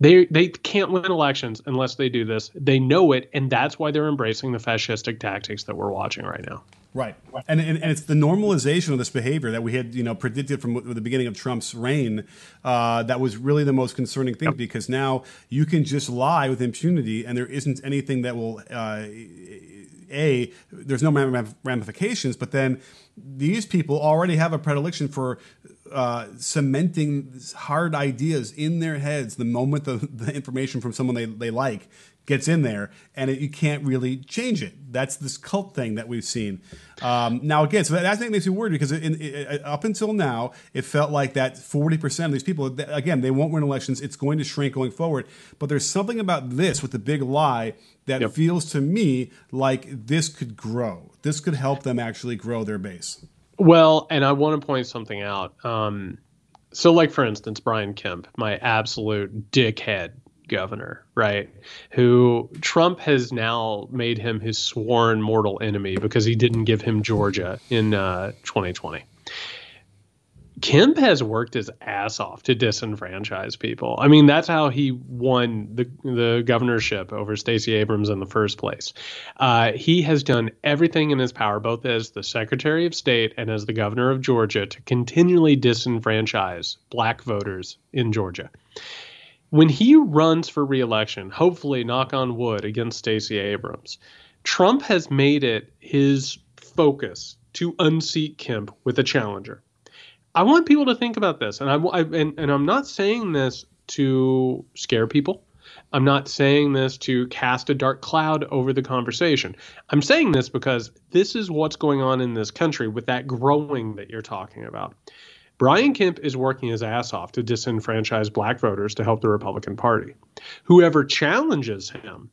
Speaker 4: They, they can't win elections unless they do this. They know it, and that's why they're embracing the fascistic tactics that we're watching right now.
Speaker 5: Right, and, and and it's the normalization of this behavior that we had, you know, predicted from the beginning of Trump's reign. Uh, that was really the most concerning thing because now you can just lie with impunity, and there isn't anything that will uh, a there's no ramifications, but then these people already have a predilection for uh, cementing hard ideas in their heads the moment the, the information from someone they, they like gets in there, and it, you can't really change it. That's this cult thing that we've seen. Um, now, again, so that, I think makes me worried because in, in, up until now, it felt like that 40% of these people, again, they won't win elections. It's going to shrink going forward. But there's something about this with the big lie that yep. feels to me like this could grow. This could help them actually grow their base.
Speaker 4: Well, and I want to point something out. Um, so, like for instance, Brian Kemp, my absolute dickhead governor, right? Who Trump has now made him his sworn mortal enemy because he didn't give him Georgia in uh, 2020. Kemp has worked his ass off to disenfranchise people. I mean, that's how he won the the governorship over Stacey Abrams in the first place. Uh, he has done everything in his power, both as the Secretary of State and as the governor of Georgia, to continually disenfranchise black voters in Georgia when he runs for reelection, hopefully, knock on wood, against Stacey Abrams, Trump has made it his focus to unseat Kemp with a challenger. I want people to think about this, and I, I and, and I'm not saying this to scare people. I'm not saying this to cast a dark cloud over the conversation. I'm saying this because this is what's going on in this country with that growing that you're talking about. Brian Kemp is working his ass off to disenfranchise black voters to help the Republican Party. Whoever challenges him,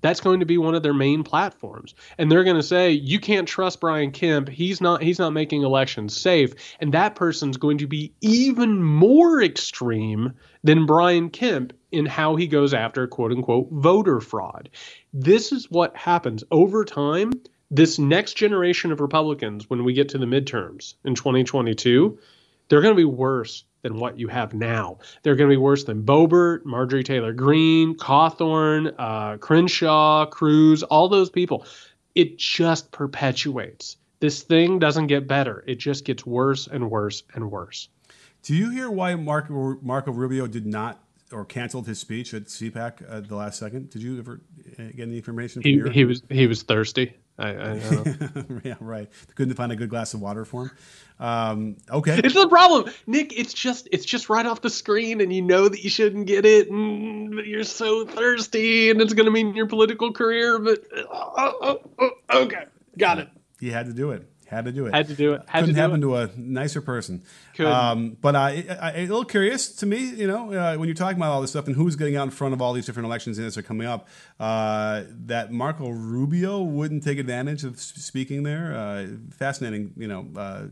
Speaker 4: that's going to be one of their main platforms. And they're going to say, you can't trust Brian Kemp. He's not he's not making elections safe. And that person's going to be even more extreme than Brian Kemp in how he goes after quote unquote voter fraud. This is what happens over time. This next generation of Republicans, when we get to the midterms in 2022, they're going to be worse than what you have now. They're going to be worse than Boebert, Marjorie Taylor Greene, Cawthorn, uh, Crenshaw, Cruz, all those people. It just perpetuates. This thing doesn't get better. It just gets worse and worse and worse.
Speaker 5: Do you hear why Marco, Marco Rubio did not or canceled his speech at CPAC at the last second? Did you ever uh, get any information?
Speaker 4: he, he was he was thirsty. I, I
Speaker 5: yeah, right. Couldn't find a good glass of water for him. Um, okay,
Speaker 4: it's the problem, Nick. It's just it's just right off the screen, and you know that you shouldn't get it, and you're so thirsty, and it's going to mean your political career. But uh, uh, uh, okay, got it.
Speaker 5: You had to do it. Had to do it.
Speaker 4: Had to do it. Had
Speaker 5: Couldn't
Speaker 4: to
Speaker 5: happen
Speaker 4: it.
Speaker 5: to a nicer person. Um, but uh, I, I, a little curious to me, you know, uh, when you're talking about all this stuff and who's getting out in front of all these different elections as they're coming up, uh, that Marco Rubio wouldn't take advantage of speaking there. Uh, fascinating, you know, uh,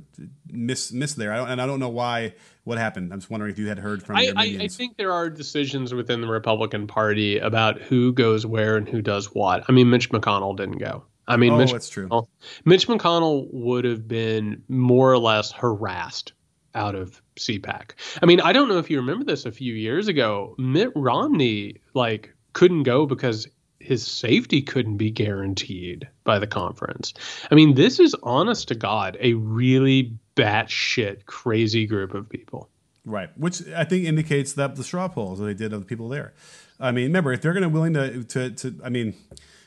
Speaker 5: miss miss there. I and I don't know why. What happened? I'm just wondering if you had heard from.
Speaker 4: I, I, I think there are decisions within the Republican Party about who goes where and who does what. I mean, Mitch McConnell didn't go. I mean,
Speaker 5: oh,
Speaker 4: Mitch,
Speaker 5: that's true.
Speaker 4: McConnell, Mitch McConnell would have been more or less harassed out of CPAC. I mean, I don't know if you remember this a few years ago. Mitt Romney like couldn't go because his safety couldn't be guaranteed by the conference. I mean, this is honest to God a really batshit crazy group of people.
Speaker 5: Right, which I think indicates that the straw polls that they did of the people there. I mean, remember if they're going to willing to to to I mean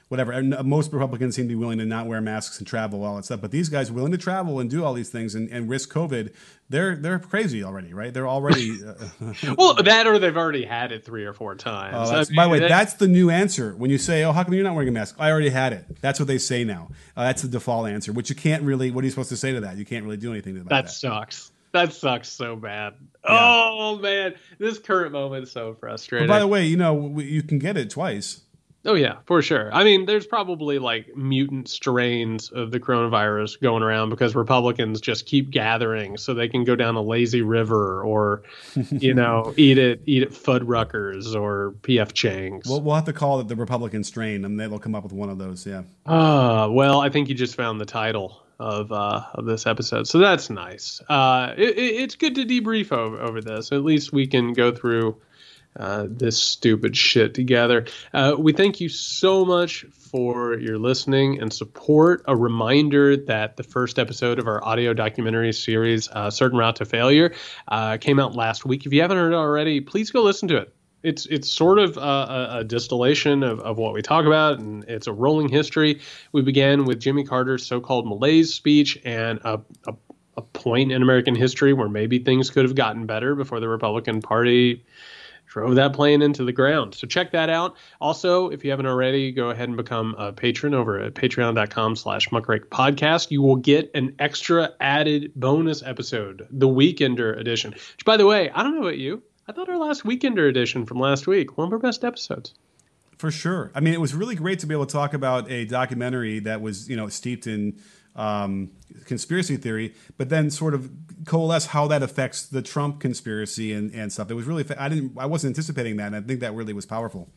Speaker 5: whatever. And uh, most Republicans seem to be willing to not wear masks and travel, all that stuff. But these guys willing to travel and do all these things and, and risk COVID, they're they're crazy already, right? They're already
Speaker 4: uh, well that or they've already had it three or four times.
Speaker 5: Oh, I mean, by the way, that's the new answer when you say, "Oh, how come you're not wearing a mask?" I already had it. That's what they say now. Uh, that's the default answer, which you can't really. What are you supposed to say to that? You can't really do anything about that.
Speaker 4: That sucks. That sucks so bad. Yeah. Oh man, this current moment is so frustrating.
Speaker 5: But by the way, you know you can get it twice.
Speaker 4: Oh yeah, for sure. I mean, there's probably like mutant strains of the coronavirus going around because Republicans just keep gathering so they can go down a lazy river or, you know, eat it eat at Fuddruckers or PF Chang's.
Speaker 5: We'll, we'll have to call it the Republican strain, and they'll come up with one of those. Yeah.
Speaker 4: Ah, uh, well, I think you just found the title of uh, of this episode, so that's nice. Uh, it, it's good to debrief over, over this. At least we can go through uh, this stupid shit together. Uh, we thank you so much for your listening and support. A reminder that the first episode of our audio documentary series, uh, Certain Route to Failure, uh, came out last week. If you haven't heard it already, please go listen to it. it's it's sort of a, a, distillation of, of what we talk about, and it's a rolling history. We began with Jimmy Carter's so-called malaise speech and a, a, a point in American history where maybe things could have gotten better before the Republican Party drove that plane into the ground. So check that out. Also, if you haven't already, go ahead and become a patron over at patreon.com slash muckrake podcast. You will get an extra added bonus episode, the Weekender edition. Which, by the way, I don't know about you. I thought our last Weekender edition from last week, one of our best episodes.
Speaker 5: For sure. I mean, it was really great to be able to talk about a documentary that was, you know, steeped in um, conspiracy theory, but then sort of coalesce how that affects the Trump conspiracy and, and stuff. It was really, I didn't, I wasn't anticipating that. And I think that really was powerful.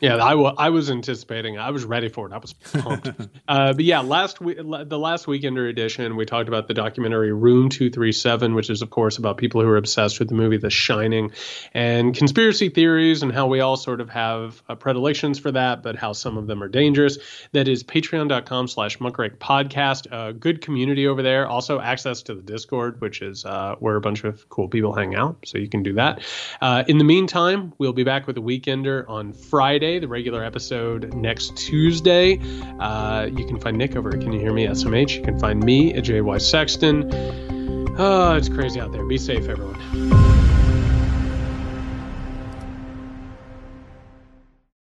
Speaker 4: Yeah, I, w- I was anticipating. I was ready for it. I was pumped. uh, but yeah, last week, the last weekender edition, we talked about the documentary Room Two Three Seven, which is of course about people who are obsessed with the movie The Shining, and conspiracy theories, and how we all sort of have uh, predilections for that, but how some of them are dangerous. That is Patreon.com/slash Muckrake Podcast. A good community over there. Also access to the Discord, which is uh, where a bunch of cool people hang out. So you can do that. Uh, in the meantime, we'll be back with a weekender on Friday. Friday, the regular episode next Tuesday. Uh, you can find Nick over at Can You Hear Me SMH. You can find me at JY Sexton. Oh, it's crazy out there. Be safe, everyone.